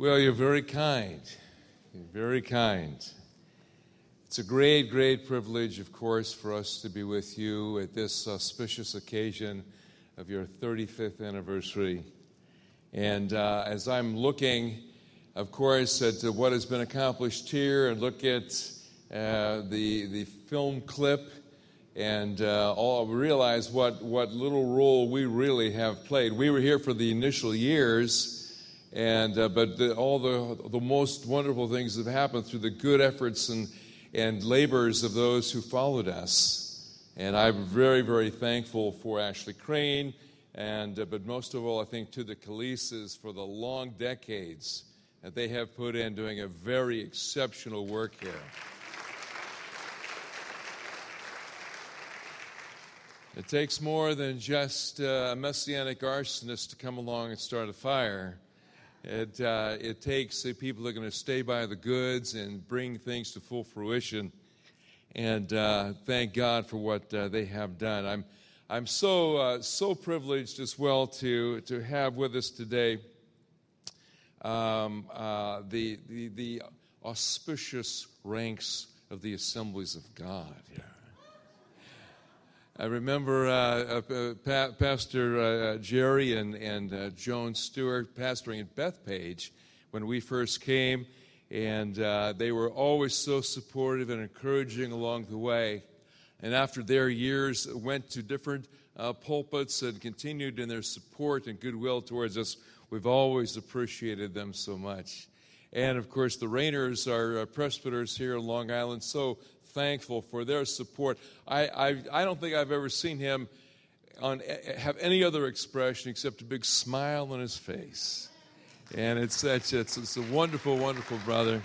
Well, you're very kind. You're very kind. It's a great, great privilege, of course, for us to be with you at this auspicious occasion of your 35th anniversary. And uh, as I'm looking, of course, at what has been accomplished here and look at uh, the, the film clip and uh, all realize what, what little role we really have played. We were here for the initial years and, uh, but the, all the, the most wonderful things have happened through the good efforts and, and labors of those who followed us. And I'm very, very thankful for Ashley Crane, and, uh, but most of all, I think to the Kalises for the long decades that they have put in doing a very exceptional work here. It takes more than just uh, a messianic arsonist to come along and start a fire. It, uh, it takes uh, people that are going to stay by the goods and bring things to full fruition. And uh, thank God for what uh, they have done. I'm, I'm so, uh, so privileged as well to, to have with us today um, uh, the, the, the auspicious ranks of the assemblies of God. Yeah. I remember uh, uh, pa- Pastor uh, Jerry and, and uh, Joan Stewart pastoring at Bethpage when we first came, and uh, they were always so supportive and encouraging along the way. And after their years, went to different uh, pulpits and continued in their support and goodwill towards us. We've always appreciated them so much. And of course, the Rainers are presbyters here in Long Island, so thankful for their support. I, I, I don't think I've ever seen him on, have any other expression except a big smile on his face. And it's such it's, it's a wonderful, wonderful brother.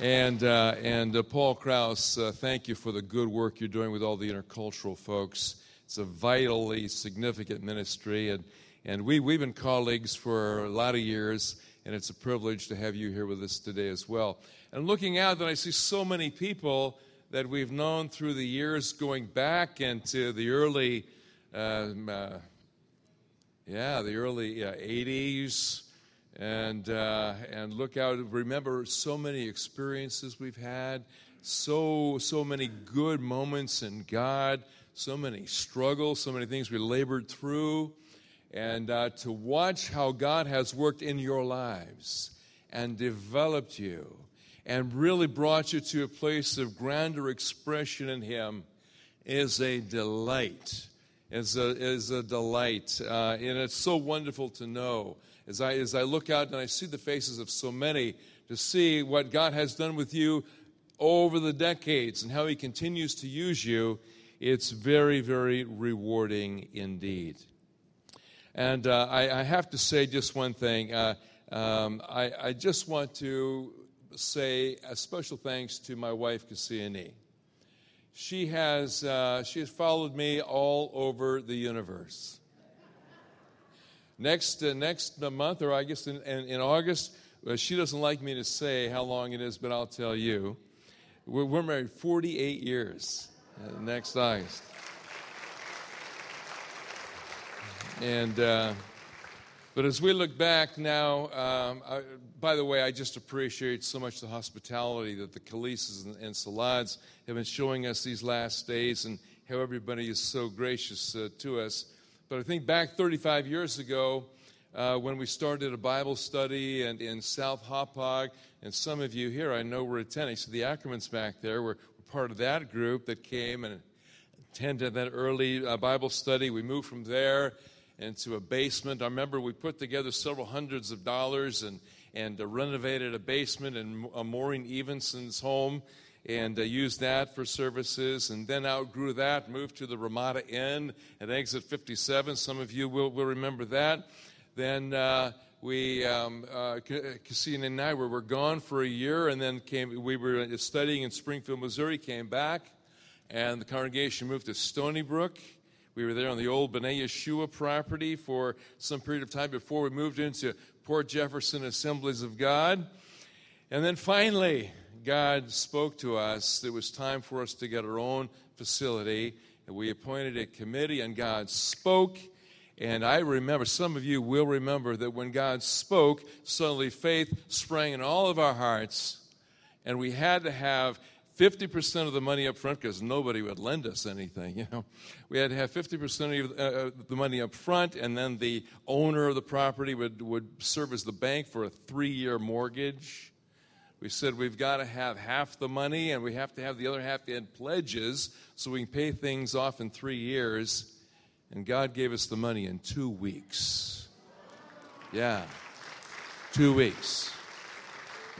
And, uh, and uh, Paul Kraus, uh, thank you for the good work you're doing with all the intercultural folks. It's a vitally significant ministry. And, and we, we've been colleagues for a lot of years, and it's a privilege to have you here with us today as well. And looking out, then I see so many people that we've known through the years going back into the early, um, uh, yeah, the early uh, 80s. And, uh, and look out, remember so many experiences we've had, so, so many good moments in God, so many struggles, so many things we labored through. And uh, to watch how God has worked in your lives and developed you and really brought you to a place of grander expression in Him is a delight. Is a, is a delight. Uh, and it's so wonderful to know as I, as I look out and I see the faces of so many to see what God has done with you over the decades and how He continues to use you. It's very, very rewarding indeed. And uh, I, I, have to say just one thing. Uh, um, I, I, just want to say a special thanks to my wife, Cassiane. She has, uh, she has followed me all over the universe. Next, uh, next month, or I guess in, in, in August, uh, she doesn't like me to say how long it is, but I'll tell you. We're, we're married 48 years uh, next August. And uh, but as we look back now, um, I, by the way, I just appreciate so much the hospitality that the Kalises and, and Salads have been showing us these last days and how everybody is so gracious uh, to us. But I think back 35 years ago, uh, when we started a Bible study and in South Hauppauge, and some of you here I know were attending. So the Ackermans back there were, were part of that group that came and attended that early uh, Bible study. We moved from there into a basement. I remember we put together several hundreds of dollars and, and uh, renovated a basement in uh, Maureen Evenson's home and uh, used that for services. And then outgrew that, moved to the Ramada Inn at exit 57. Some of you will, will remember that. Then uh, we, um, uh, Cassine and I were, were gone for a year, and then came, we were studying in Springfield, Missouri, came back, and the congregation moved to Stony Brook we were there on the old B'nai Yeshua property for some period of time before we moved into Port Jefferson Assemblies of God. And then finally, God spoke to us. It was time for us to get our own facility. And we appointed a committee, and God spoke. And I remember, some of you will remember that when God spoke, suddenly faith sprang in all of our hearts, and we had to have 50% of the money up front because nobody would lend us anything, you know. We had to have 50% of uh, uh, the money up front, and then the owner of the property would, would serve as the bank for a three year mortgage. We said we've got to have half the money, and we have to have the other half in pledges so we can pay things off in three years. And God gave us the money in two weeks. Yeah, two weeks.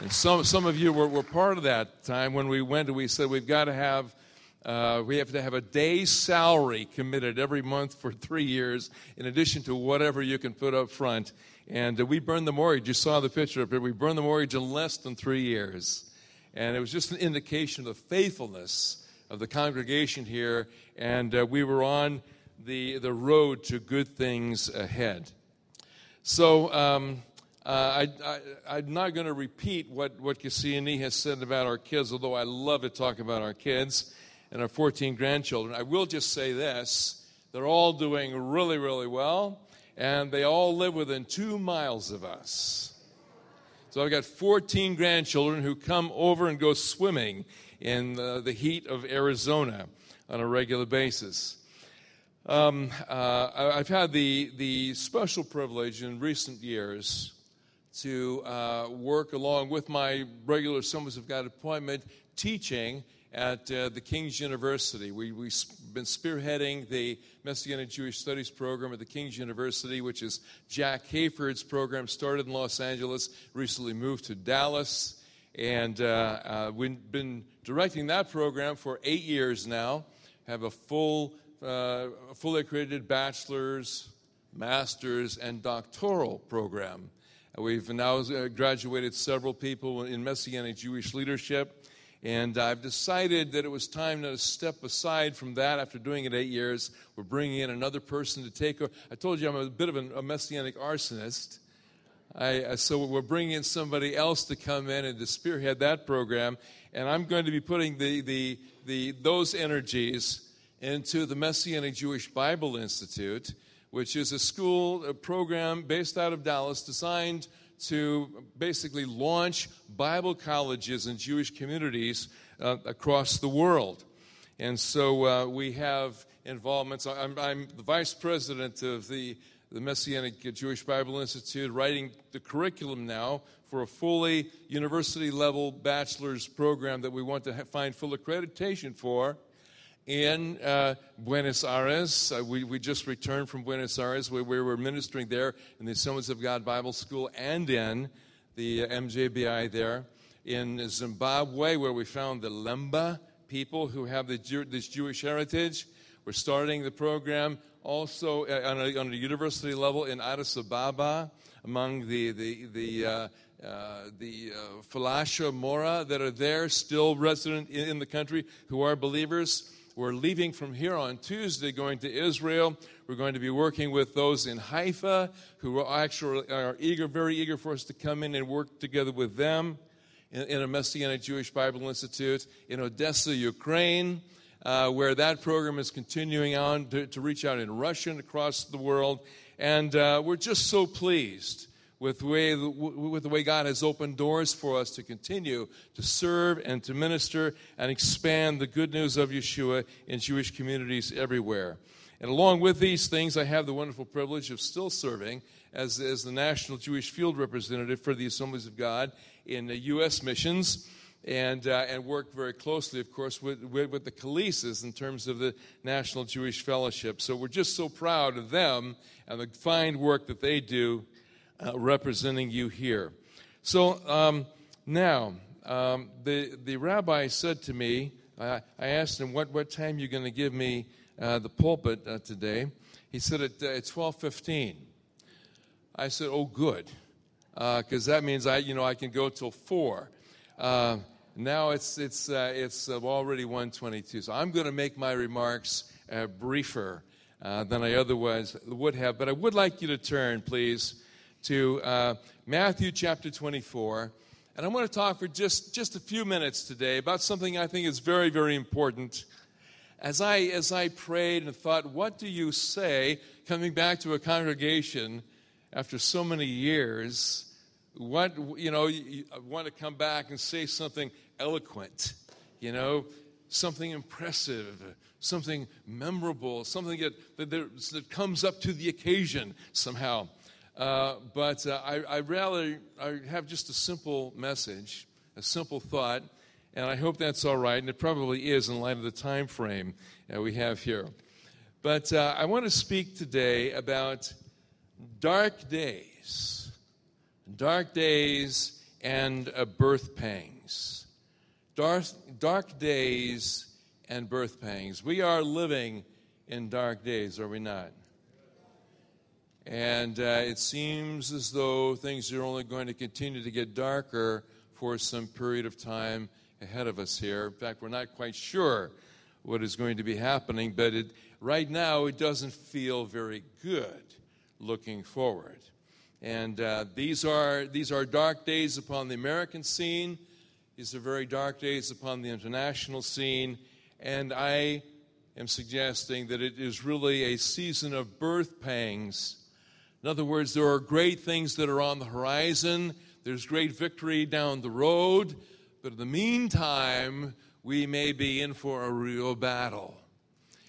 And some, some of you were, were part of that time when we went and we said we've got to have uh, we have to have a day's salary committed every month for three years, in addition to whatever you can put up front. And uh, we burned the mortgage. You saw the picture up here. We burned the mortgage in less than three years. And it was just an indication of the faithfulness of the congregation here. And uh, we were on the, the road to good things ahead. So, um, uh, I, am not going to repeat what, what Cassiani has said about our kids, although I love to talk about our kids and our 14 grandchildren. I will just say this they're all doing really, really well, and they all live within two miles of us. So I've got 14 grandchildren who come over and go swimming in the, the heat of Arizona on a regular basis. Um, uh, I've had the, the special privilege in recent years to uh, work along with my regular Assemblies of God appointment teaching at uh, the King's University. We, we've been spearheading the Messianic Jewish Studies program at the King's University, which is Jack Hayford's program, started in Los Angeles, recently moved to Dallas. And uh, uh, we've been directing that program for eight years now, have a full, uh, fully accredited bachelor's, master's, and doctoral program. We've now uh, graduated several people in Messianic Jewish leadership, and I've decided that it was time to step aside from that after doing it eight years. We're bringing in another person to take over. I told you I'm a bit of a Messianic arsonist. I, so we're bringing in somebody else to come in and to spearhead that program, and I'm going to be putting the, the, the, those energies into the Messianic Jewish Bible Institute which is a school a program based out of Dallas designed to basically launch Bible colleges in Jewish communities uh, across the world. And so uh, we have involvements. I'm, I'm, the vice president of the, the Messianic Jewish Bible Institute, writing the curriculum now for a fully university level bachelor's program that we want to find full accreditation for in uh, Buenos Aires. Uh, we, we just returned from Buenos Aires. We, we were ministering there in the Assemblies of God Bible School and in the MJBI there. In Zimbabwe, where we found the Lemba people who have the, this Jewish heritage. We're starting the program also uh, on a, on a university level in Addis Ababa among the, the, the uh, uh, the uh, Falash Mura that are there, still resident in, in, the country, who are believers. We're leaving from here on Tuesday, going to Israel. We're going to be working with those in Haifa who are actually are eager, very eager for us to come in and work together with them in, in a Messianic Jewish Bible Institute in Odessa, Ukraine. Uh, where that program is continuing on to, to, reach out in Russian across the world. And uh, we're just so pleased with the, way, with the way God has opened doors for us to continue to serve and to minister and expand the good news of Yeshua in Jewish communities everywhere. And along with these things, I have the wonderful privilege of still serving as, as the National Jewish Field Representative for the Assemblies of God in the U.S. missions. And, uh, and work very closely, of course, with, with, with the Kalises in terms of the National Jewish Fellowship. So we're just so proud of them and the fine work that they do uh, representing you here. So um, now, um, the, the rabbi said to me, I, I asked him, what, what time are you going to give me uh, the pulpit uh, today? He said, at, uh, at 12.15. I said, oh, good, because uh, that means I, you know, I can go till 4. Uh, now it's, it's, it's already 1.22, so I'm going to make my remarks briefer than I otherwise would have. But I would like you to turn, please, to uh, Matthew chapter 24. And I want to talk for just, just a few minutes today about something I think is very, very important. as I, as I prayed and thought, what do you say coming back to a congregation after so many years? What, you know, you want to come back and say something eloquent, you know, something impressive, something memorable, something that, that, that comes up to the occasion somehow. Uh, but uh, I, I rather I have just a simple message, a simple thought, and I hope that's all right, and it probably is in light of the time frame that we have here. But uh, I want to speak today about dark days, dark days and uh, birth pangs. Dark, dark days and birth pangs. We are living in dark days, are we not? And uh, it seems as though things are only going to continue to get darker for some period of time ahead of us here. In fact, we're not quite sure what is going to be happening, but it, right now it doesn't feel very good looking forward. And uh, these, are, these are dark days upon the American scene. These are very dark days upon the international scene. And I am suggesting that it is really a season of birth pangs. In other words, there are great things that are on the horizon, there's great victory down the road, but in the meantime, we may be in for a real battle.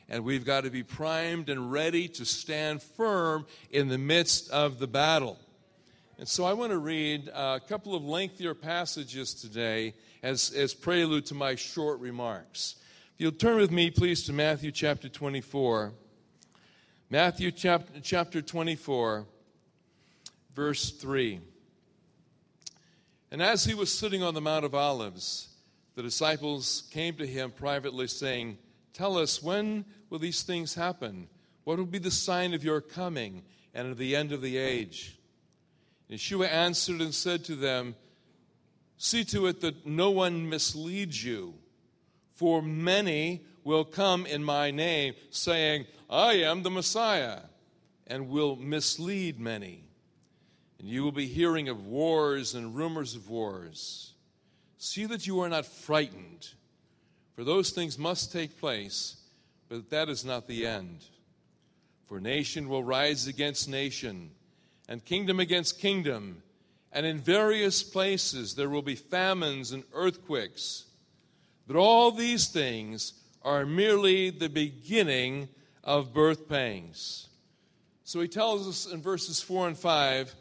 And we've got to be primed and ready to stand firm in the midst of the battle. And so I want to read a couple of lengthier passages today as, as prelude to my short remarks. If you'll turn with me, please, to Matthew chapter 24. Matthew chapter, chapter 24, verse 3. And as he was sitting on the Mount of Olives, the disciples came to him privately, saying, Tell us, when will these things happen? What will be the sign of your coming and of the end of the age? And Yeshua answered and said to them, See to it that no one misleads you, for many will come in my name, saying, I am the Messiah, and will mislead many. And you will be hearing of wars and rumors of wars. See that you are not frightened, for those things must take place, but that is not the end. For nation will rise against nation, and kingdom against kingdom, and in various places there will be famines and earthquakes. But all these things are merely the beginning of birth pangs. So he tells us in verses 4 and 5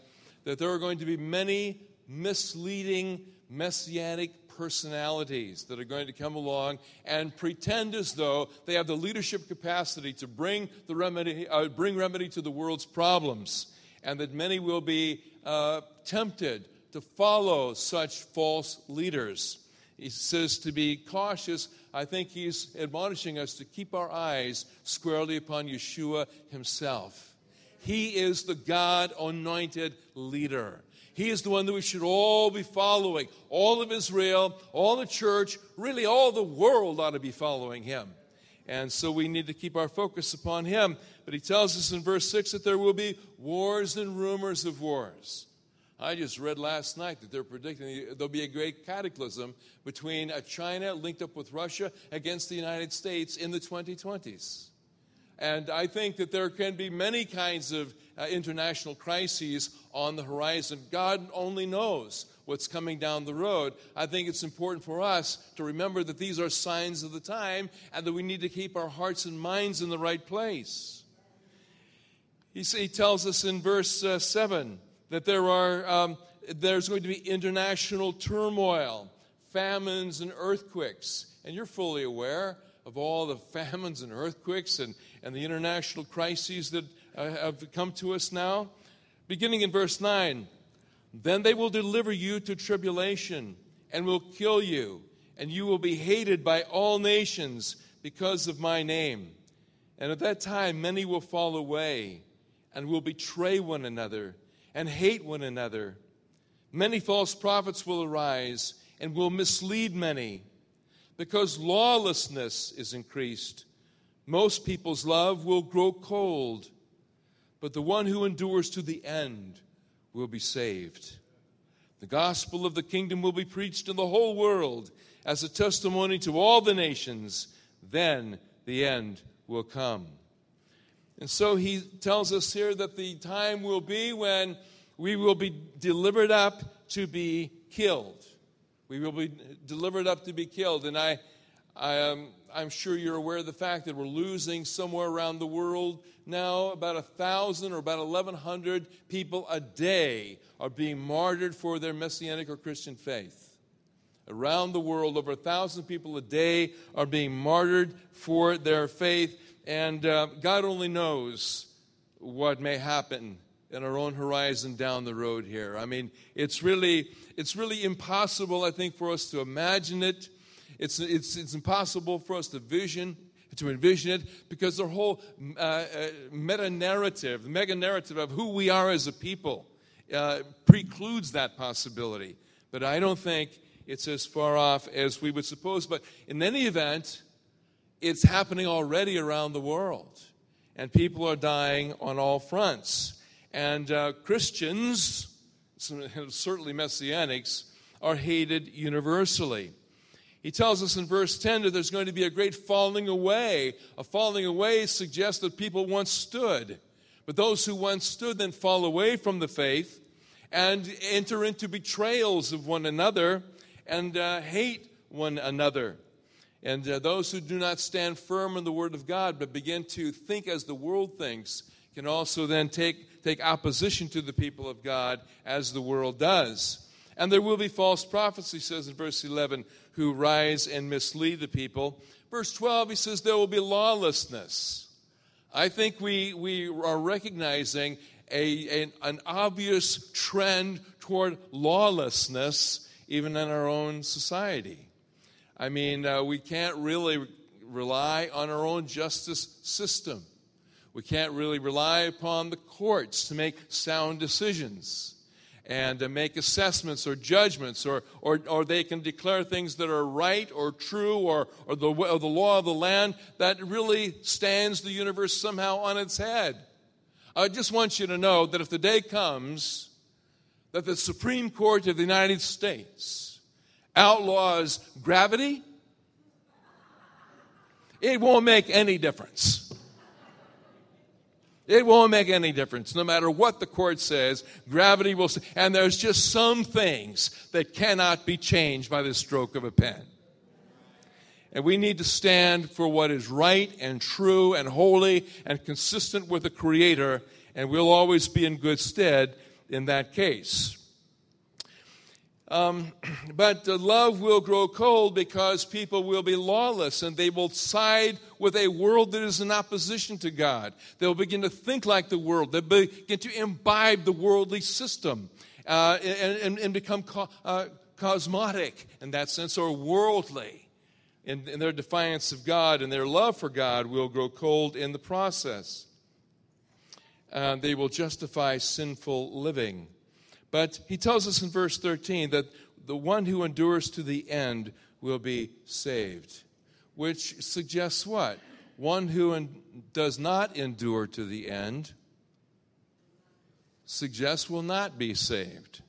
that there are going to be many misleading messianic personalities that are going to come along and pretend as though they have the leadership capacity to bring the remedy, uh, bring remedy to the world's problems, and that many will be uh, tempted to follow such false leaders. He says to be cautious. I think he's admonishing us to keep our eyes squarely upon Yeshua himself. He is the God anointed leader. He is the one that we should all be following. All of Israel, all the church, really all the world ought to be following him. And so we need to keep our focus upon him. But he tells us in verse 6 that there will be wars and rumors of wars. I just read last night that they're predicting there'll be a great cataclysm between China linked up with Russia against the United States in the 2020s. And I think that there can be many kinds of uh, international crises on the horizon. God only knows what's coming down the road. I think it's important for us to remember that these are signs of the time and that we need to keep our hearts and minds in the right place. He, he tells us in verse uh, 7 that there are, um, there's going to be international turmoil, famines, and earthquakes. And you're fully aware of all the famines and earthquakes and, and the international crises that uh, have come to us now. Beginning in verse 9 Then they will deliver you to tribulation and will kill you, and you will be hated by all nations because of my name. And at that time, many will fall away and will betray one another and hate one another. Many false prophets will arise and will mislead many because lawlessness is increased. Most people's love will grow cold, but the one who endures to the end will be saved. The gospel of the kingdom will be preached in the whole world as a testimony to all the nations. Then the end will come. And so he tells us here that the time will be when we will be delivered up to be killed. We will be delivered up to be killed. And I, I am, I'm sure you're aware of the fact that we're losing somewhere around the world now about a thousand or about 1,100 people a day are being martyred for their messianic or Christian faith. Around the world, over a thousand people a day are being martyred for their faith. And uh, God only knows what may happen in our own horizon down the road here. I mean, it's really, it's really impossible, I think, for us to imagine it. It's, it's, it's impossible for us to vision, to envision it, because the whole uh, uh, meta narrative, the mega narrative of who we are as a people, uh, precludes that possibility. But I don't think it's as far off as we would suppose. But in any event, it's happening already around the world. And people are dying on all fronts. And uh, Christians, certainly Messianics, are hated universally. He tells us in verse 10 that there's going to be a great falling away. A falling away suggests that people once stood. But those who once stood then fall away from the faith and enter into betrayals of one another and uh, hate one another. And uh, those who do not stand firm in the Word of God but begin to think as the world thinks can also then take, take opposition to the people of God as the world does. And there will be false prophets, he says in verse 11, who rise and mislead the people. Verse 12, he says there will be lawlessness. I think we, we are recognizing a, an, an obvious trend toward lawlessness even in our own society. I mean, uh, we can't really rely on our own justice system. We can't really rely upon the courts to make sound decisions and to make assessments or judgments, or, or, or they can declare things that are right or true or, or, the, or the law of the land that really stands the universe somehow on its head. I just want you to know that if the day comes that the Supreme Court of the United States outlaws gravity, it won't make any difference. It won't make any difference. No matter what the court says, gravity will. And there's just some things that cannot be changed by the stroke of a pen. And we need to stand for what is right and true and holy and consistent with the Creator, and we'll always be in good stead in that case. Um, but love will grow cold because people will be lawless and they will side with a world that is in opposition to God. They'll begin to think like the world, they'll begin to imbibe the worldly system uh, and, and, and, become co- uh, cosmotic in that sense or worldly. In, in their defiance of God and their love for God will grow cold in the process. Uh, they will justify sinful living. But he tells us in verse 13 that the one who endures to the end will be saved, which suggests what? One who en- does not endure to the end suggests will not be saved.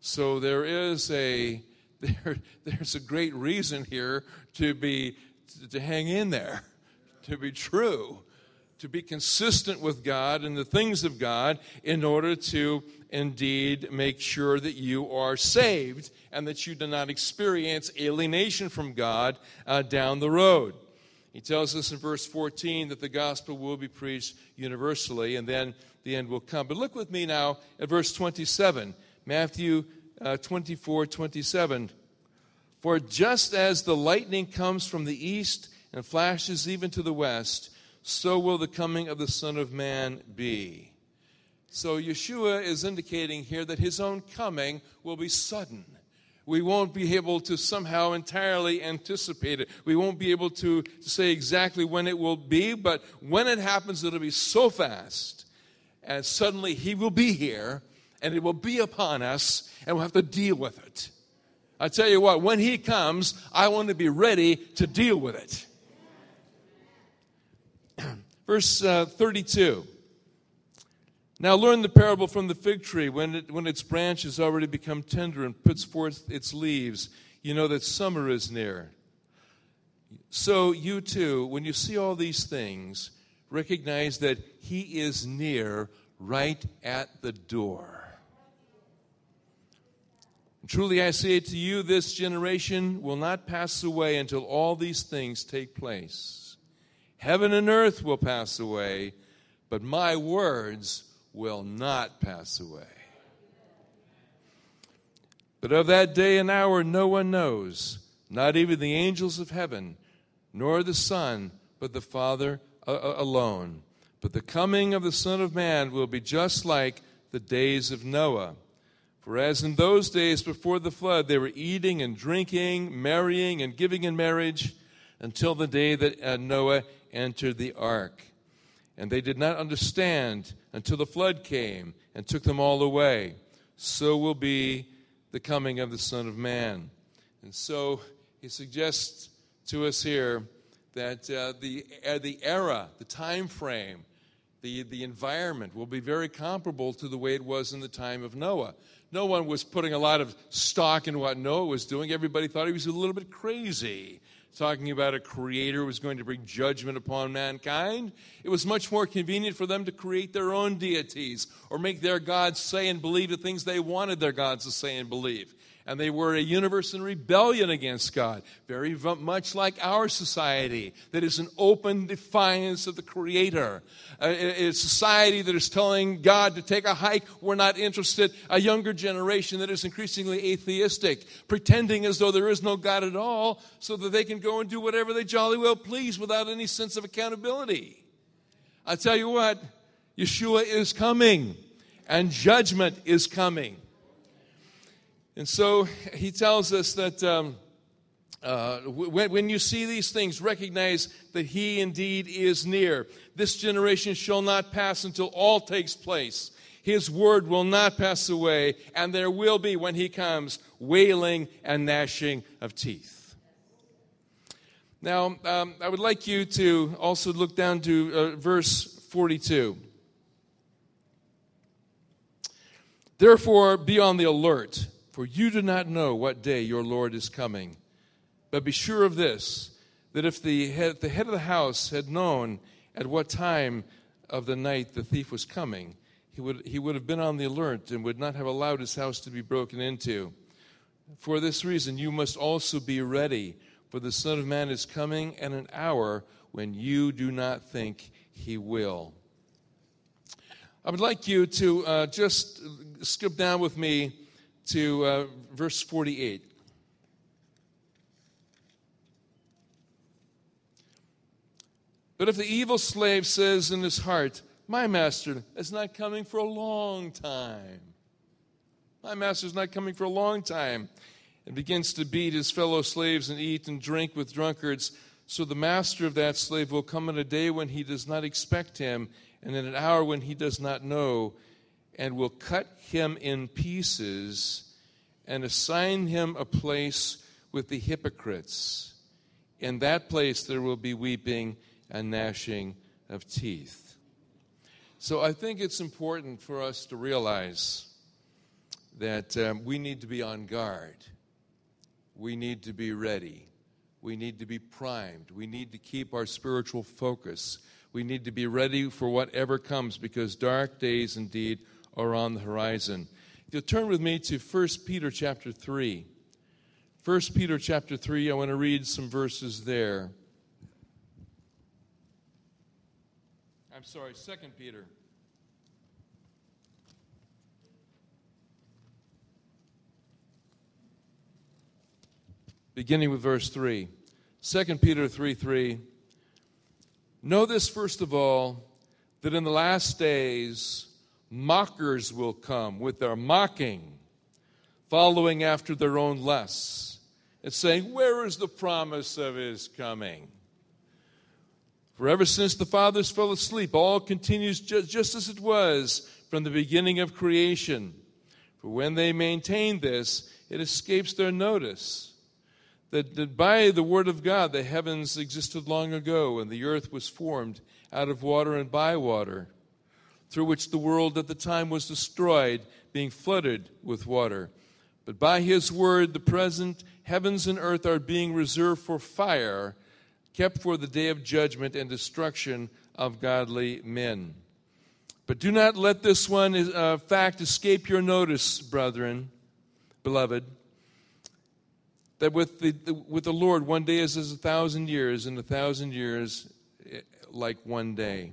So there is a there, there's a great reason here to be to hang in there, to be true, to be consistent with God and the things of God in order to indeed make sure that you are saved and that you do not experience alienation from God uh, down the road. He tells us in verse 14 that the gospel will be preached universally and then the end will come. But look with me now at verse 27, Matthew uh, 24 27. For just as the lightning comes from the east and flashes even to the west, so will the coming of the Son of Man be. So Yeshua is indicating here that his own coming will be sudden. We won't be able to somehow entirely anticipate it. We won't be able to say exactly when it will be, but when it happens, it'll be so fast. And suddenly he will be here, and it will be upon us, and we'll have to deal with it. I tell you what, when he comes, I want to be ready to deal with it. Verse uh, 32. Now learn the parable from the fig tree. When, it, when its branch has already become tender and puts forth its leaves, you know that summer is near. So you too, when you see all these things, recognize that He is near, right at the door. Truly I say to you, this generation will not pass away until all these things take place. Heaven and earth will pass away, but my words will not pass away. But of that day and hour no one knows, not even the angels of heaven, nor the Son, but the Father alone. But the coming of the Son of Man will be just like the days of Noah. For as in those days before the flood, they were eating and drinking, marrying and giving in marriage until the day that uh, Noah entered the ark. And they did not understand until the flood came and took them all away. So will be the coming of the Son of Man. And so he suggests to us here that uh, the, uh, the era, the time frame, the, the environment will be very comparable to the way it was in the time of Noah. No one was putting a lot of stock in what Noah was doing. Everybody thought he was a little bit crazy, talking about a creator who was going to bring judgment upon mankind. It was much more convenient for them to create their own deities or make their gods say and believe the things they wanted their gods to say and believe and they were a universe in rebellion against God, very much like our society that is an open defiance of the Creator. A, a society that is telling God to take a hike, we're not interested. A younger generation that is increasingly atheistic, pretending as though there is no God at all, so that they can go and do whatever they jolly well please without any sense of accountability. I tell you what, Yeshua is coming, and judgment is coming. And so he tells us that um, uh, when, when you see these things, recognize that he indeed is near. This generation shall not pass until all takes place. His word will not pass away, and there will be, when he comes, wailing and gnashing of teeth. Now, um, I would like you to also look down to uh, verse 42. Therefore, be on the alert for you do not know what day your Lord is coming. But be sure of this that if the head, the head of the house had known at what time of the night the thief was coming, he would, he would have been on the alert and would not have allowed his house to be broken into. For this reason, you must also be ready, for the Son of Man is coming at an hour when you do not think he will. I would like you to uh, just skip down with me to uh, verse 48. But if the evil slave says in his heart, My master is not coming for a long time, my master is not coming for a long time, and begins to beat his fellow slaves and eat and drink with drunkards, so the master of that slave will come in a day when he does not expect him, and in an hour when he does not know, and will cut him in pieces and assign him a place with the hypocrites. In that place there will be weeping and gnashing of teeth. So I think it's important for us to realize that um, we need to be on guard. We need to be ready. We need to be primed. We need to keep our spiritual focus. We need to be ready for whatever comes because dark days indeed are on the horizon. If you'll turn with me to 1 Peter chapter 3. 1 Peter chapter 3, I want to read some verses there. I'm sorry, 2 Peter. Beginning with verse 3. 2 Peter 3 3. Know this first of all, that in the last days mockers will come with their mocking, following after their own lusts, and saying, Where is the promise of his coming? For ever since the fathers fell asleep, all continues just, just as it was from the beginning of creation. For when they maintain this, it escapes their notice that, that by the word of God the heavens existed long ago, and the earth was formed out of water and by water through which the world at the time was destroyed, being flooded with water. But by his word, the present heavens and earth are being reserved for fire, kept for the day of judgment and destruction of godly men. But do not let this one uh, fact escape your notice, brethren, beloved, that with the, the, with the Lord, one day is as a thousand years, and a thousand years eh, like one day.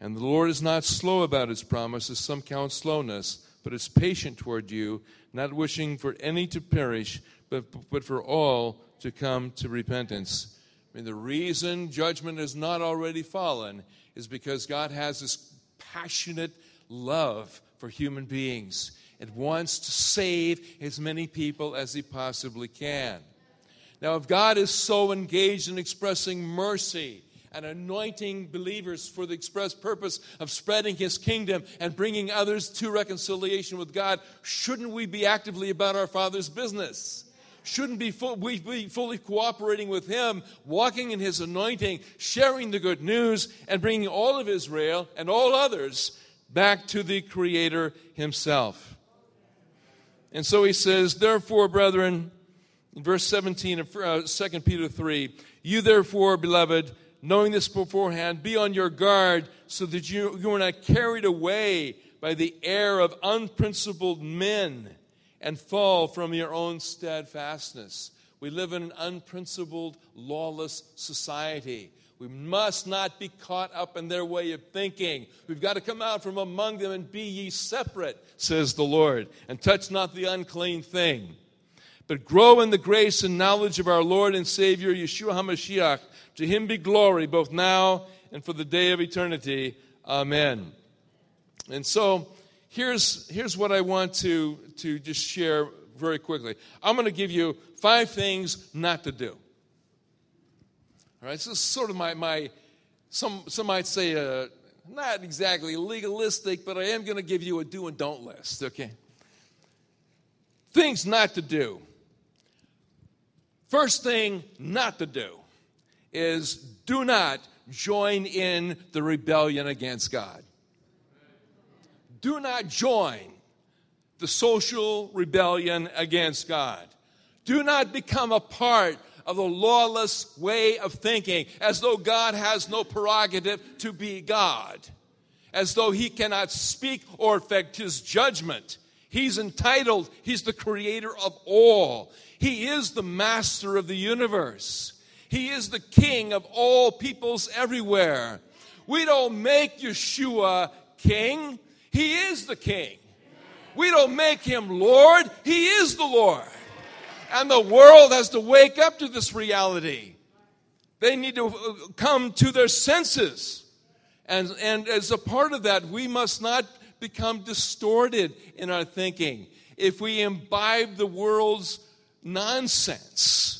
And the Lord is not slow about his promises, some count slowness, but is patient toward you, not wishing for any to perish, but, but for all to come to repentance. I mean, the reason judgment has not already fallen is because God has this passionate love for human beings and wants to save as many people as he possibly can. Now, if God is so engaged in expressing mercy and anointing believers for the express purpose of spreading his kingdom and bringing others to reconciliation with God, shouldn't we be actively about our Father's business? Shouldn't be we be fully cooperating with him, walking in his anointing, sharing the good news, and bringing all of Israel and all others back to the Creator himself? And so he says, Therefore, brethren, in verse 17 of uh, 2 Peter 3, you therefore, beloved, knowing this beforehand, be on your guard so that you, you are not carried away by the air of unprincipled men and fall from your own steadfastness. We live in an unprincipled, lawless society. We must not be caught up in their way of thinking. We've got to come out from among them and be ye separate, says the Lord, and touch not the unclean thing. But grow in the grace and knowledge of our Lord and Savior, Yeshua HaMashiach. To him be glory, both now and for the day of eternity. Amen. And so, here's, here's what I want to, to just share very quickly. I'm going to give you five things not to do. All right, this is sort of my, my some, some might say, uh, not exactly legalistic, but I am going to give you a do and don't list, okay? Things not to do. First thing not to do is do not join in the rebellion against God. Do not join the social rebellion against God. Do not become a part of the lawless way of thinking, as though God has no prerogative to be God, as though he cannot speak or affect his judgment. He's entitled, he's the creator of all. He is the master of the universe. He is the king of all peoples everywhere. We don't make Yeshua king, he is the king. We don't make him Lord, he is the Lord. And the world has to wake up to this reality. They need to uh, come to their senses. And, and as a part of that, we must not become distorted in our thinking. If we imbibe the world's nonsense,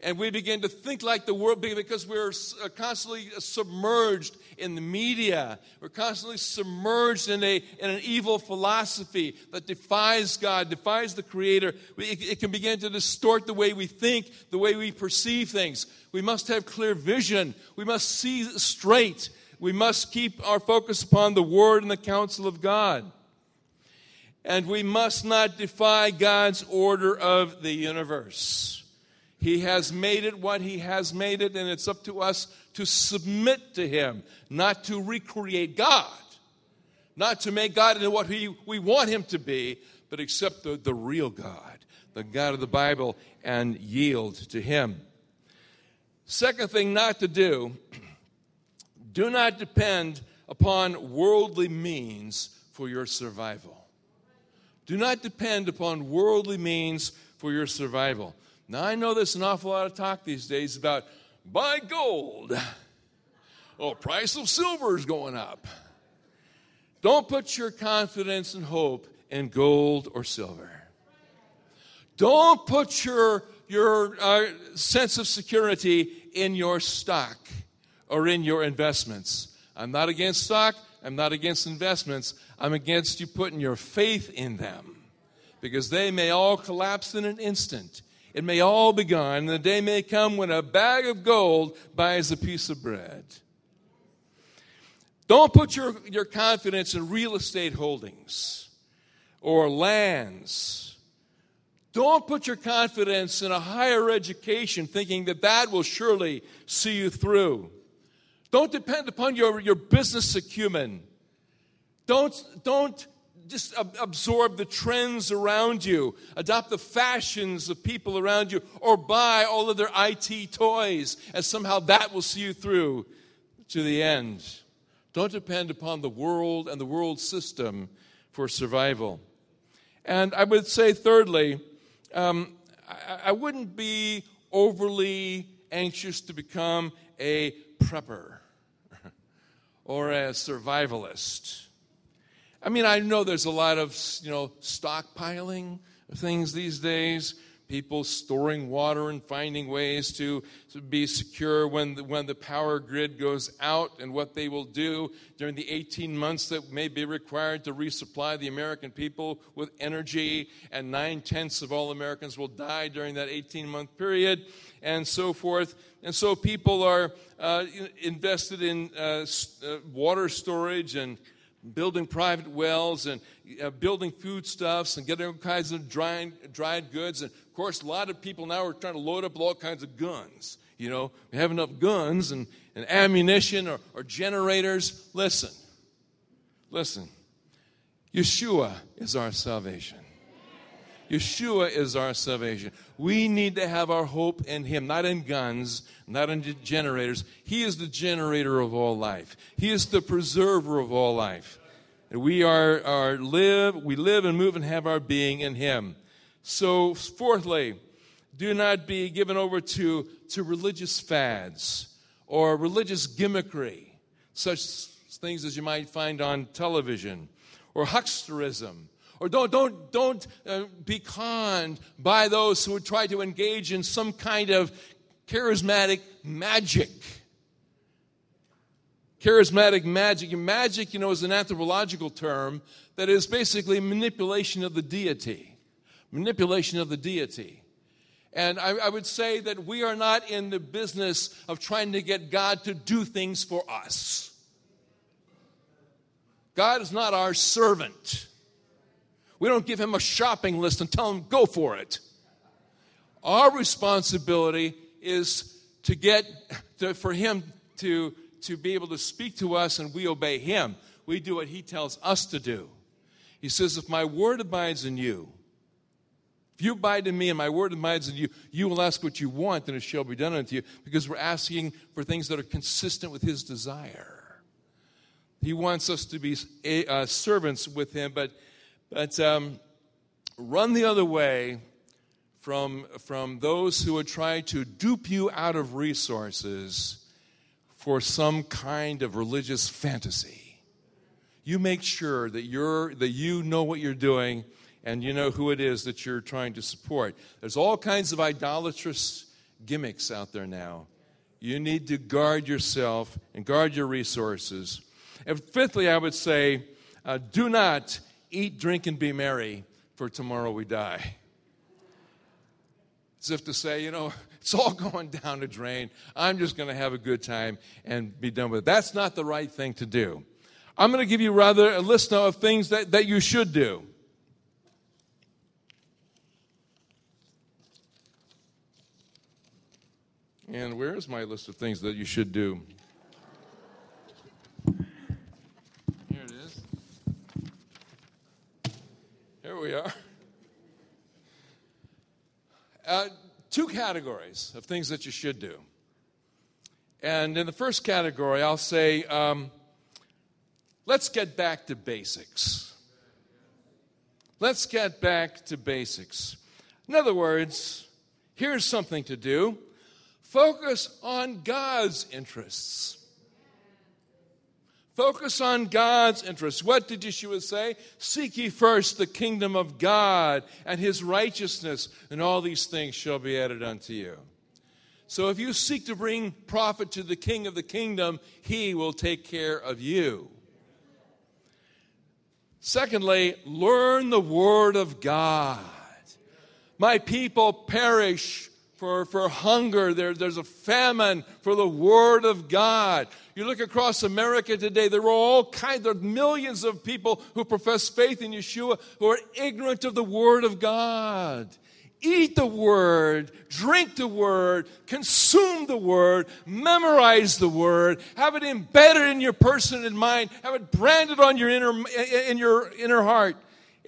and we begin to think like the world because we're uh, constantly submerged in the media. We're constantly submerged in, a, in an evil philosophy that defies God, defies the Creator. It, it can begin to distort the way we think, the way we perceive things. We must have clear vision. We must see straight. We must keep our focus upon the Word and the counsel of God. And we must not defy God's order of the universe. He has made it what He has made it, and it's up to us to submit to Him, not to recreate God, not to make God into what he, we want Him to be, but accept the, the real God, the God of the Bible, and yield to Him. Second thing not to do do not depend upon worldly means for your survival. Do not depend upon worldly means for your survival. Now, I know there's an awful lot of talk these days about buy gold. Oh, price of silver is going up. Don't put your confidence and hope in gold or silver. Don't put your, your uh, sense of security in your stock or in your investments. I'm not against stock. I'm not against investments. I'm against you putting your faith in them because they may all collapse in an instant. It may all be gone, and the day may come when a bag of gold buys a piece of bread. Don't put your, your confidence in real estate holdings or lands. Don't put your confidence in a higher education thinking that that will surely see you through. Don't depend upon your, your business acumen. Don't, don't just absorb the trends around you, adopt the fashions of people around you, or buy all of their IT toys, and somehow that will see you through to the end. Don't depend upon the world and the world system for survival. And I would say, thirdly, um, I, I wouldn't be overly anxious to become a prepper or a survivalist. I mean, I know there's a lot of, you know, stockpiling things these days. People storing water and finding ways to, to be secure when the, when the power grid goes out, and what they will do during the 18 months that may be required to resupply the American people with energy. And nine tenths of all Americans will die during that 18 month period, and so forth. And so people are uh, invested in uh, uh, water storage and building private wells and uh, building foodstuffs and getting all kinds of dried, dried goods. And of course, a lot of people now are trying to load up all kinds of guns. You know, we have enough guns and, and ammunition or, or generators. Listen, listen. Yeshua is our salvation. Yeshua is our salvation. We need to have our hope in Him, not in guns, not in generators. He is the generator of all life. He is the preserver of all life. We are, are live, we live and move and have our being in Him. So, fourthly, do not be given over to, to religious fads or religious gimmickry, such things as you might find on television, or hucksterism or don't, don't, don't uh, be conned by those who would try to engage in some kind of charismatic magic. Charismatic magic. Magic, you know, is an anthropological term that is basically manipulation of the deity. Manipulation of the deity. And I, I, would say that we are not in the business of trying to get God to do things for us. God is not our servant. We don't give him a shopping list and tell him, go for it. Our responsibility is to get, to, for him to, to be able to speak to us and we obey him. We do what he tells us to do. He says, If my word abides in you, if you abide in me and my word abides in you, you will ask what you want and it shall be done unto you because we're asking for things that are consistent with his desire. He wants us to be uh, servants with him, but but um, run the other way from, from those who would try to dupe you out of resources for some kind of religious fantasy. You make sure that, you're, that you know what you're doing and you know who it is that you're trying to support. There's all kinds of idolatrous gimmicks out there now. You need to guard yourself and guard your resources. And fifthly, I would say, uh, do not eat, drink, and be merry, for tomorrow we die. As if to say, you know, it's all going down the drain. I'm just going to have a good time and be done with it. That's not the right thing to do. I'm going to give you rather a list now of things that, that you should do. And where is my list of things that you should do? We are. Uh, two categories of things that you should do. And in the first category, I'll say, um, let's get back to basics. Let's get back to basics. In other words, here's something to do focus on God's interests. Focus on God's interests. What did Yeshua say? Seek ye first the kingdom of God and his righteousness, and all these things shall be added unto you. So if you seek to bring profit to the king of the kingdom, he will take care of you. Secondly, learn the word of God. My people perish for, for hunger. There, there's a famine for the Word of God. You look across America today, there are all kinds, are millions of people who profess faith in Yeshua who are ignorant of the Word of God. eat the Word, drink the Word, consume the Word, memorize the Word, have it embedded in your person and mind, have it branded on your inner, in your inner heart.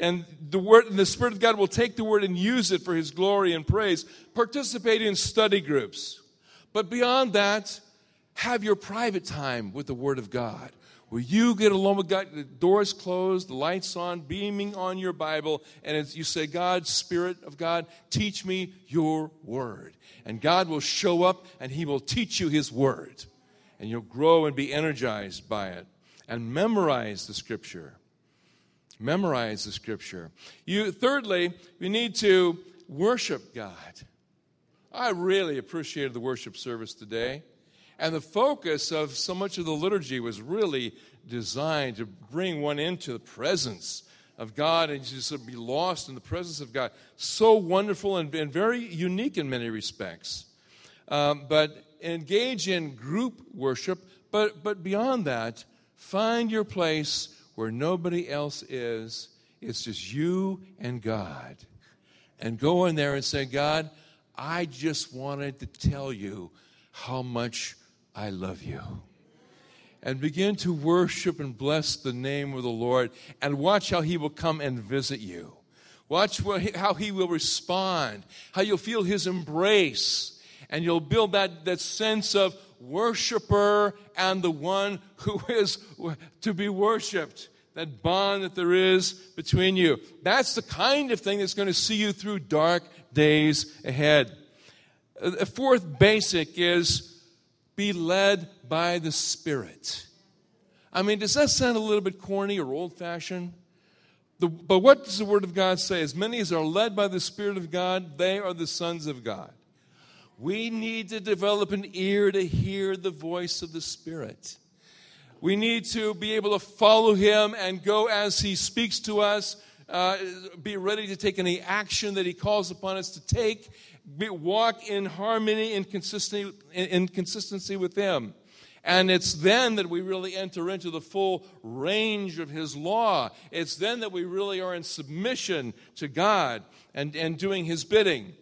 And the Word, and the Spirit of God will take the Word and use it for His glory and praise. Participate in study groups. But beyond that, have your private time with the Word of God where you get alone with God, the doors closed, the lights on, beaming on your Bible, and you say, God, Spirit of God, teach me your word. And God will show up and He will teach you His word. And you'll grow and be energized by it. And memorize the scripture. Memorize the scripture. You, thirdly, you need to worship God. I really appreciated the worship service today. And the focus of so much of the liturgy was really designed to bring one into the presence of God and just be lost in the presence of God. So wonderful and, and very unique in many respects. Um, but engage in group worship, but, but beyond that, find your place where nobody else is. It's just you and God. And go in there and say, God, I just wanted to tell you how much I love you. And begin to worship and bless the name of the Lord and watch how He will come and visit you. Watch how He will respond, how you'll feel His embrace, and you'll build that, that sense of worshiper and the one who is to be worshiped. That bond that there is between you. That's the kind of thing that's going to see you through dark days ahead. Uh, the fourth basic is be led by the Spirit. I mean, does that sound a little bit corny or old fashioned? but what does the Word of God say? As many as are led by the Spirit of God, they are the sons of God. We need to develop an ear to hear the voice of the Spirit. We need to be able to follow Him and go as He speaks to us, uh, be ready to take any action that He calls upon us to take, walk in harmony and consistency, in consistency with Him. And it's then that we really enter into the full range of His law. It's then that we really are in submission to God and, and doing His bidding.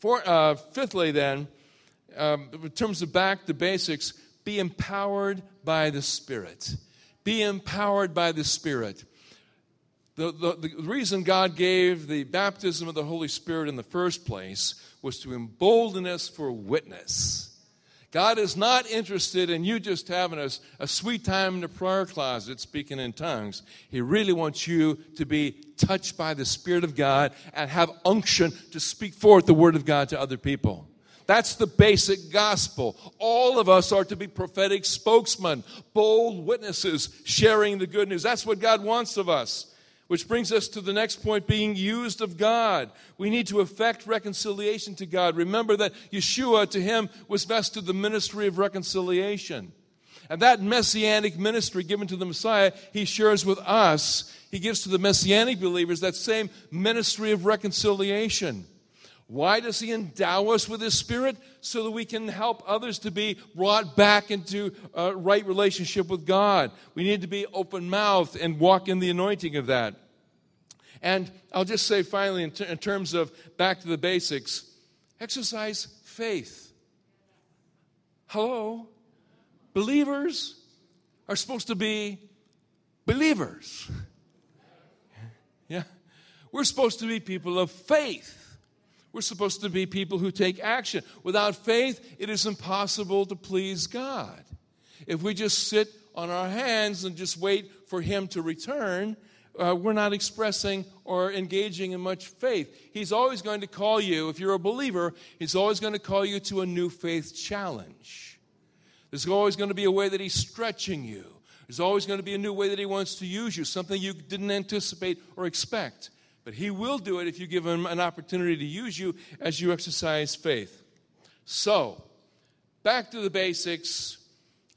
For, uh, fifthly, then, um, in terms of back to basics, be empowered by the Spirit. Be empowered by the Spirit. The, the, the, reason God gave the baptism of the Holy Spirit in the first place was to embolden us for witness. God is not interested in you just having a, a sweet time in the prayer closet speaking in tongues. He really wants you to be touched by the Spirit of God and have unction to speak forth the Word of God to other people. That's the basic gospel. All of us are to be prophetic spokesmen, bold witnesses sharing the good news. That's what God wants of us. Which brings us to the next point being used of God. We need to effect reconciliation to God. Remember that Yeshua, to him, was vested the ministry of reconciliation. And that messianic ministry given to the Messiah, he shares with us. He gives to the messianic believers that same ministry of reconciliation. Why does he endow us with his spirit? So that we can help others to be brought back into a right relationship with God. We need to be open mouthed and walk in the anointing of that. And I'll just say finally, in, t- in terms of back to the basics, exercise faith. Hello? Believers are supposed to be believers. Yeah? We're supposed to be people of faith. We're supposed to be people who take action. Without faith, it is impossible to please God. If we just sit on our hands and just wait for Him to return, uh, we're not expressing or engaging in much faith. He's always going to call you, if you're a believer, He's always going to call you to a new faith challenge. There's always going to be a way that He's stretching you. There's always going to be a new way that He wants to use you, something you didn't anticipate or expect. But He will do it if you give Him an opportunity to use you as you exercise faith. So, back to the basics.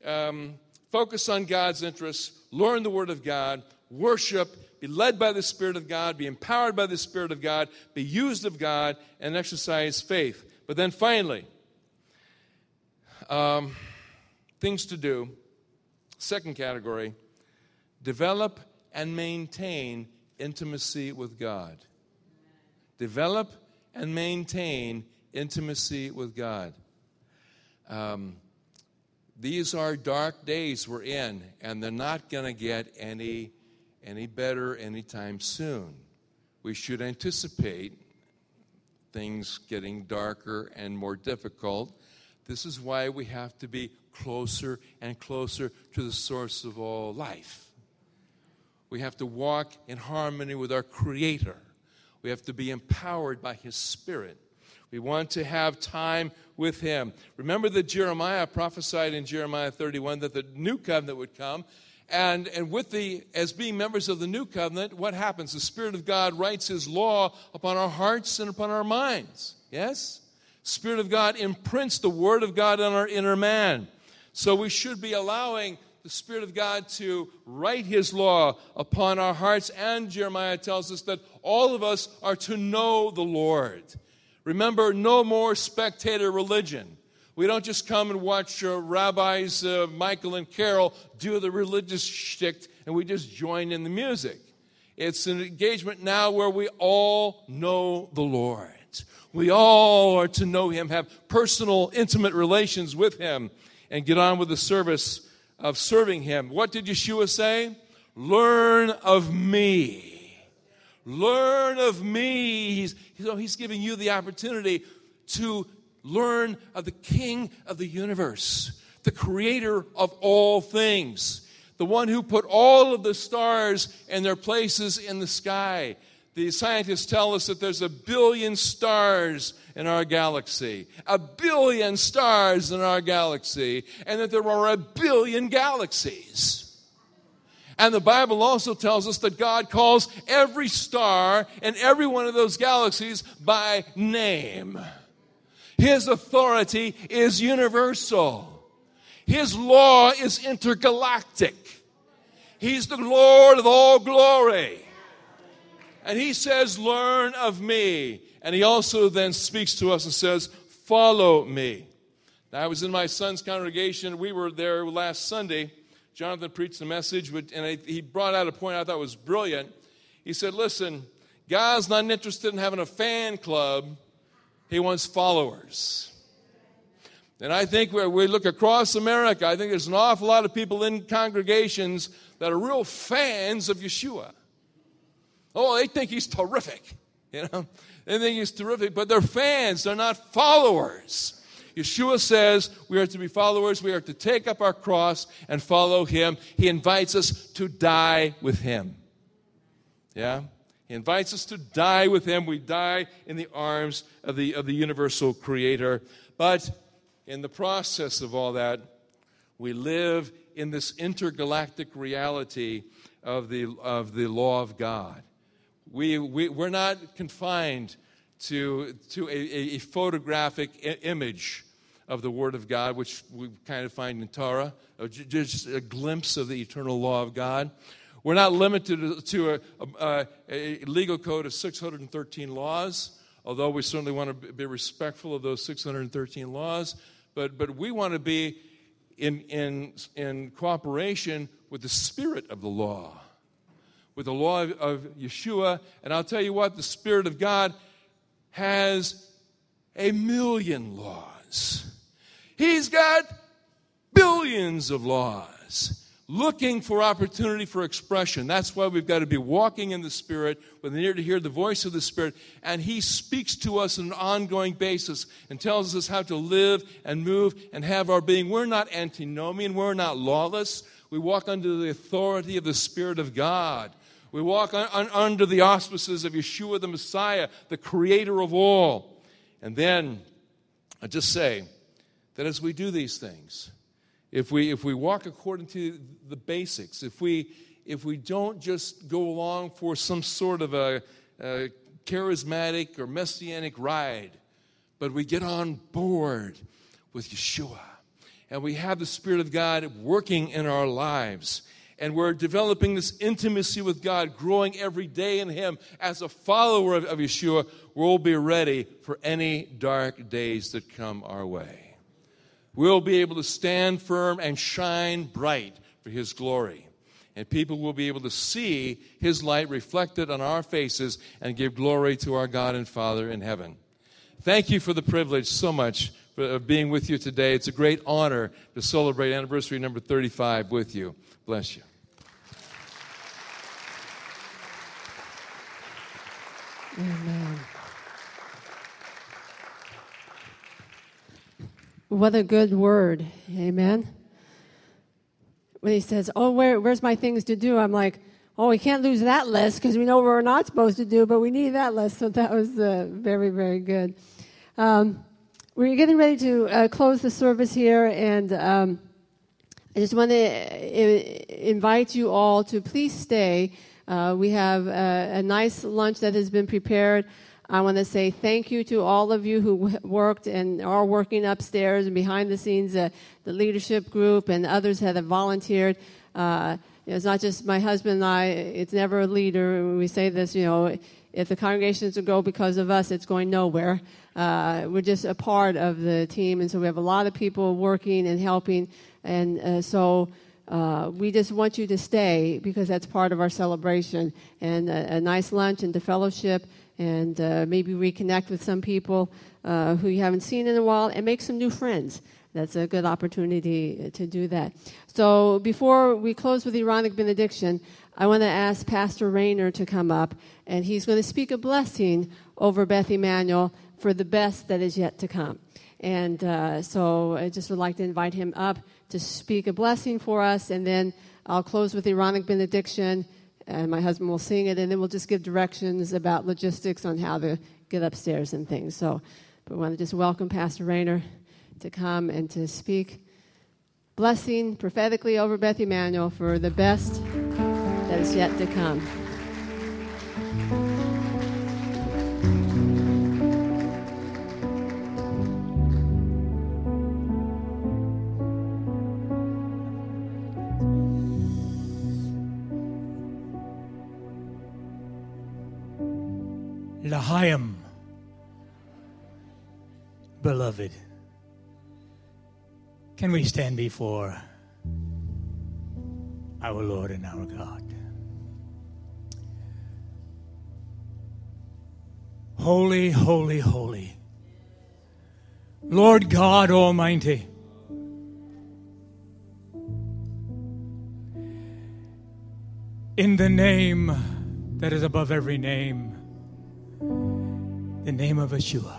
Um, focus on God's interests, learn the Word of God, worship, be led by the Spirit of God, be empowered by the Spirit of God, be used of God, and exercise faith. But then finally, um, things to do. Second category develop and maintain intimacy with God. Develop and maintain intimacy with God. Um, these are dark days we're in, and they're not going to get any, any better anytime soon. We should anticipate things getting darker and more difficult. This is why we have to be closer and closer to the source of all life. We have to walk in harmony with our Creator. We have to be empowered by His Spirit. We want to have time with Him. Remember that Jeremiah prophesied in Jeremiah 31 that the new covenant would come. And, and with the, as being members of the new covenant, what happens? The Spirit of God writes His law upon our hearts and upon our minds. Yes? Spirit of God imprints the Word of God on our inner man. So we should be allowing the Spirit of God to write His law upon our hearts. And Jeremiah tells us that all of us are to know the Lord. Remember, no more spectator religion. We don't just come and watch uh, rabbis uh, Michael and Carol do the religious shtick and we just join in the music. It's an engagement now where we all know the Lord. We all are to know Him, have personal, intimate relations with Him, and get on with the service of serving Him. What did Yeshua say? Learn of me. Learn of me. He's, so he's giving you the opportunity to learn of the King of the universe, the creator of all things, the one who put all of the stars in their places in the sky. The scientists tell us that there's a billion stars in our galaxy, a billion stars in our galaxy, and that there are a billion galaxies. And the Bible also tells us that God calls every star in every one of those galaxies by name. His authority is universal. His law is intergalactic. He's the Lord of all glory. And he says, Learn of me. And he also then speaks to us and says, Follow me. Now, I was in my son's congregation. We were there last Sunday. Jonathan preached a message, and he brought out a point I thought was brilliant. He said, Listen, God's not interested in having a fan club, He wants followers. And I think when we look across America, I think there's an awful lot of people in congregations that are real fans of Yeshua. Oh, they think he's terrific. You know, they think he's terrific, but they're fans, they're not followers. Yeshua says we are to be followers, we are to take up our cross and follow him. He invites us to die with him. Yeah? He invites us to die with him. We die in the arms of the, of the universal creator. But in the process of all that, we live in this intergalactic reality of the, of the law of God. We, we, we're not confined to, to a, a photographic image of the Word of God, which we kind of find in Torah, uh, just a glimpse of the eternal law of God. We're not limited to a, a, a legal code of 613 laws, although we certainly want to be respectful of those 613 laws. But, but we want to be in, in, in cooperation with the spirit of the law with the law of, of Yeshua. And I'll tell you what, the Spirit of God has a million laws. He's got billions of laws looking for opportunity for expression. That's why we've got to be walking in the Spirit with an ear to hear the voice of the Spirit. And He speaks to us on an ongoing basis and tells us how to live and move and have our being. We're not antinomian, we're not lawless. We walk under the authority of the Spirit of God. We walk un- un- under the auspices of Yeshua the Messiah, the creator of all. And then I just say that as we do these things, if we, if we walk according to the basics, if we, if we don't just go along for some sort of a, a charismatic or messianic ride, but we get on board with Yeshua and we have the Spirit of God working in our lives and we're developing this intimacy with God, growing every day in Him. As a follower of, of Yeshua, we'll be ready for any dark days that come our way. We'll be able to stand firm and shine bright for His glory. And people will be able to see His light reflected on our faces and give glory to our God and Father in heaven. Thank you for the privilege so much of being with you today. It's a great honor to celebrate anniversary number 35 with you. Bless you. Amen. What a good word. Amen. When he says, Oh, where, where's my things to do? I'm like, Oh, we can't lose that list because we know we're not supposed to do, but we need that list. So that was uh, very, very good. Um, we're getting ready to uh, close the service here, and um, I just want to uh, invite you all to please stay. Uh, we have a, a, nice lunch that has been prepared. I want to say thank you to all of you who worked and are working upstairs and behind the scenes, uh, the leadership group and others that have volunteered. Uh, it's not just my husband and I, it's never a leader. We say this, you know, if the congregation doesn't go because of us, it's going nowhere. Uh, we're just a part of the team, and so we have a lot of people working and helping. And uh, so uh, we just want you to stay because that's part of our celebration and a, a nice lunch and the fellowship and uh, maybe reconnect with some people uh, who you haven't seen in a while and make some new friends. That's a good opportunity to do that. So before we close with the Aaronic benediction, I want to ask Pastor Rayner to come up, and he's going to speak a blessing over Beth Emanuel for the best that is yet to come. And uh, so I just would like to invite him up to speak a blessing for us, and then I'll close with the Aaronic benediction, and my husband will sing it, and then we'll just give directions about logistics on how to get upstairs and things. So, I want to just welcome Pastor Rayner to come and to speak blessing prophetically over Beth Emanuel for the best that is yet to come. L'chaim, beloved. Can we stand before our Lord and our God? Holy, holy, holy. Lord God Almighty. In the name that is above every name, the name of Yeshua.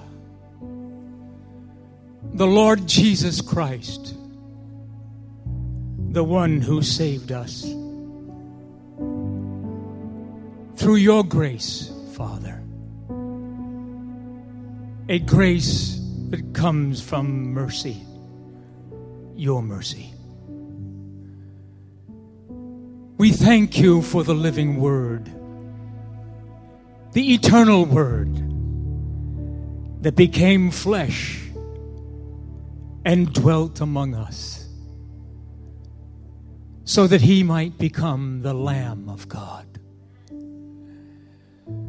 The Lord Jesus Christ, the one who saved us. Through your grace, Father. A grace that comes from mercy, your mercy. We thank you for the living word, the eternal word that became flesh and dwelt among us so that he might become the Lamb of God.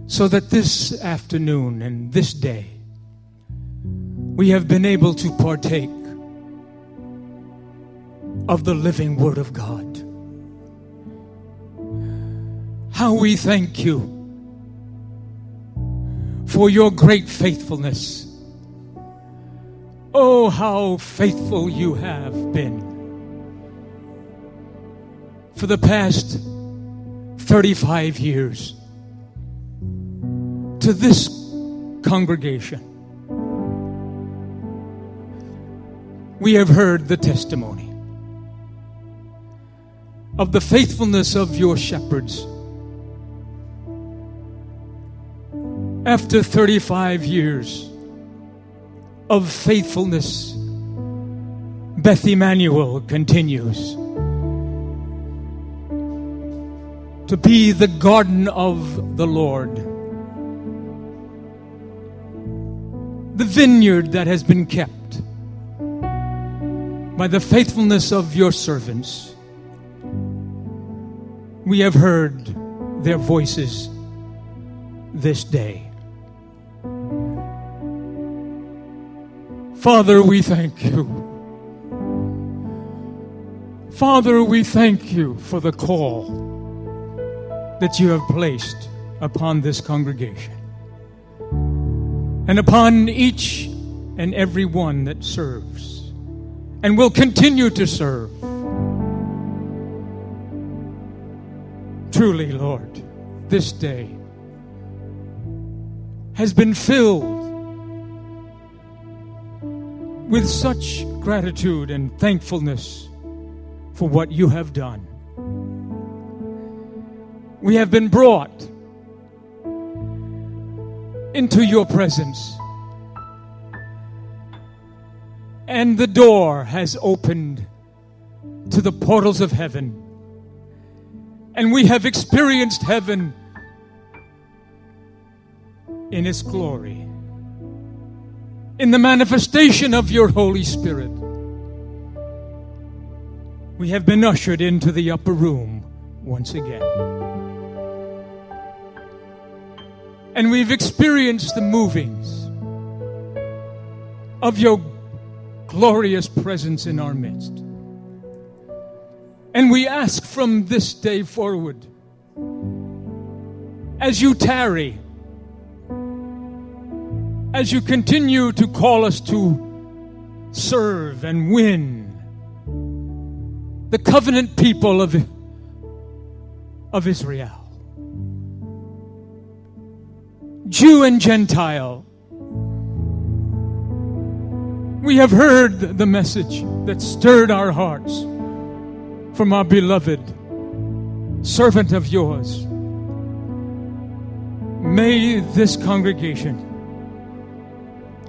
So that this afternoon and this day we have been able to partake of the living Word of God. How we thank you for your great faithfulness. Oh, how faithful you have been. For the past 35 years to this congregation, we have heard the testimony of the faithfulness of your shepherds After 35 years of faithfulness, Beth Emanuel continues to be the garden of the Lord, the vineyard that has been kept by the faithfulness of your servants. We have heard their voices this day. Father, we thank you. Father, we thank you for the call that you have placed upon this congregation. and upon each and every one that serves and will continue to serve. Truly, Lord, this day has been filled with such gratitude and thankfulness for what you have done. We have been brought into your presence, and the door has opened to the portals of heaven, and we have experienced heaven in its glory in the manifestation of your Holy Spirit. We have been ushered into the upper room once again. And we've experienced the movings of your glorious presence in our midst. And we ask from this day forward, as you tarry, as you continue to call us to serve and win the covenant people of, of Israel, Jew and Gentile. We have heard the message that stirred our hearts from our beloved servant of yours. May this congregation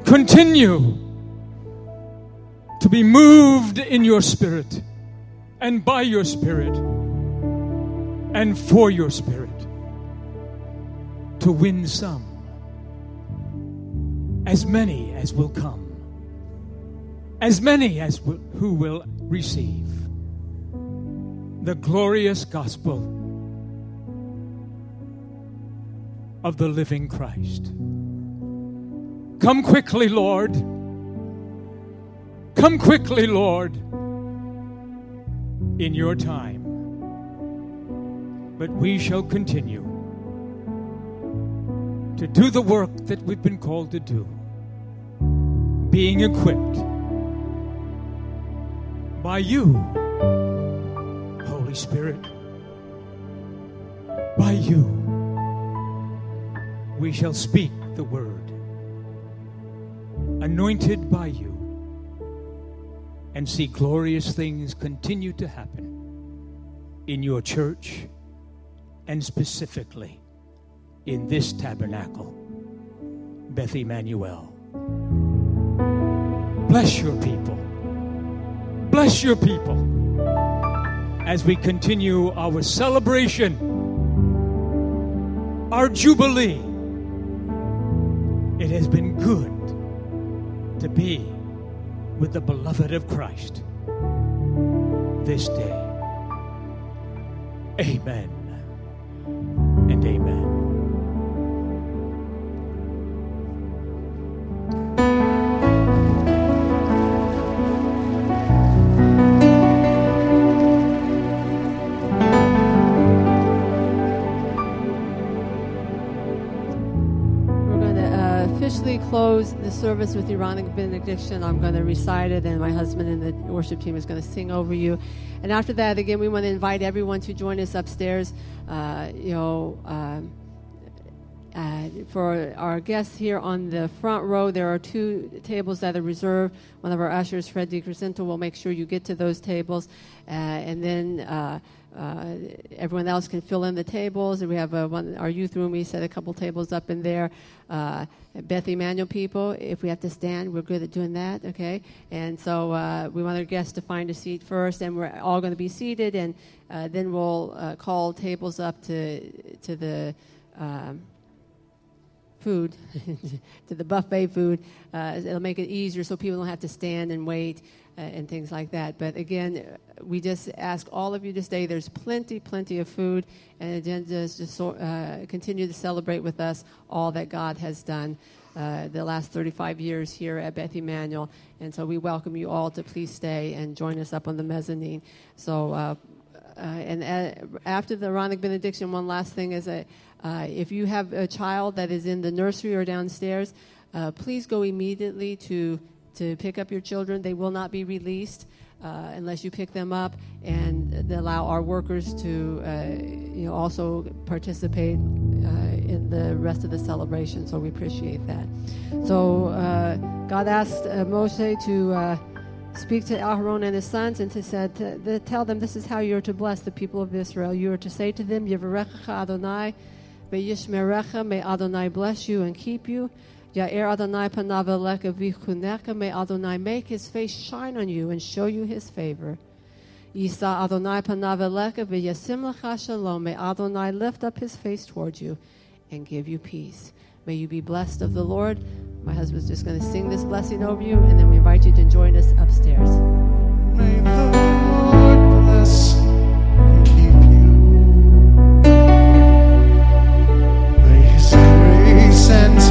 Continue to be moved in your spirit and by your spirit and for your spirit to win some, as many as will come, as many as who will receive the glorious gospel of the living Christ. Come quickly, Lord. Come quickly, Lord, in your time. But we shall continue to do the work that we've been called to do, being equipped by you, Holy Spirit. By you, we shall speak the word anointed by you, and see glorious things continue to happen in your church and specifically in this tabernacle, Beth Emmanuel. Bless your people. Bless your people as we continue our celebration, our jubilee. It has been good to be with the beloved of Christ this day. Amen and amen. Service with Aaronic benediction. I'm going to recite it, and my husband and the worship team is going to sing over you. And after that, again, we want to invite everyone to join us upstairs. Uh, you know. Uh, uh, for our guests here on the front row, there are two tables that are reserved. One of our ushers, Fred DiCrescento, will make sure you get to those tables. Uh, and then uh, uh, everyone else can fill in the tables. We have a, one, our youth room. We set a couple tables up in there. Uh, Beth Emmanuel people, if we have to stand, we're good at doing that. Okay, and so uh, we want our guests to find a seat first, and we're all going to be seated, and uh, then we'll uh, call tables up to to the. Um, food to the buffet food uh, it'll make it easier so people don't have to stand and wait uh, and things like that. But again, we just ask all of you to stay. There's plenty, plenty of food, and again, just, just uh, continue to celebrate with us all that God has done. Uh, the last 35 years here at Beth Emmanuel. And so we welcome you all to please stay and join us up on the mezzanine. So, uh, uh, and after the Aaronic benediction, one last thing is that Uh, if you have a child that is in the nursery or downstairs, uh, please go immediately to, to pick up your children. They will not be released uh, unless you pick them up and allow our workers to uh, you know, also participate uh, in the rest of the celebration. So we appreciate that. So uh, God asked Moshe to speak to Aaron and his sons and to said to, to tell them this is how you are to bless the people of Israel. You are to say to them, Yevarechecha Adonai, Veyishmerecha, may Adonai bless you and keep you. Ya'er Adonai panav elecha may Adonai make his face shine on you and show you his favor. Yisa Adonai panav v'yasim shalom, may Adonai lift up his face towards you and give you peace. May you be blessed of the Lord. My husband's just going to sing this blessing over you, and then we invite you to join us upstairs. Grace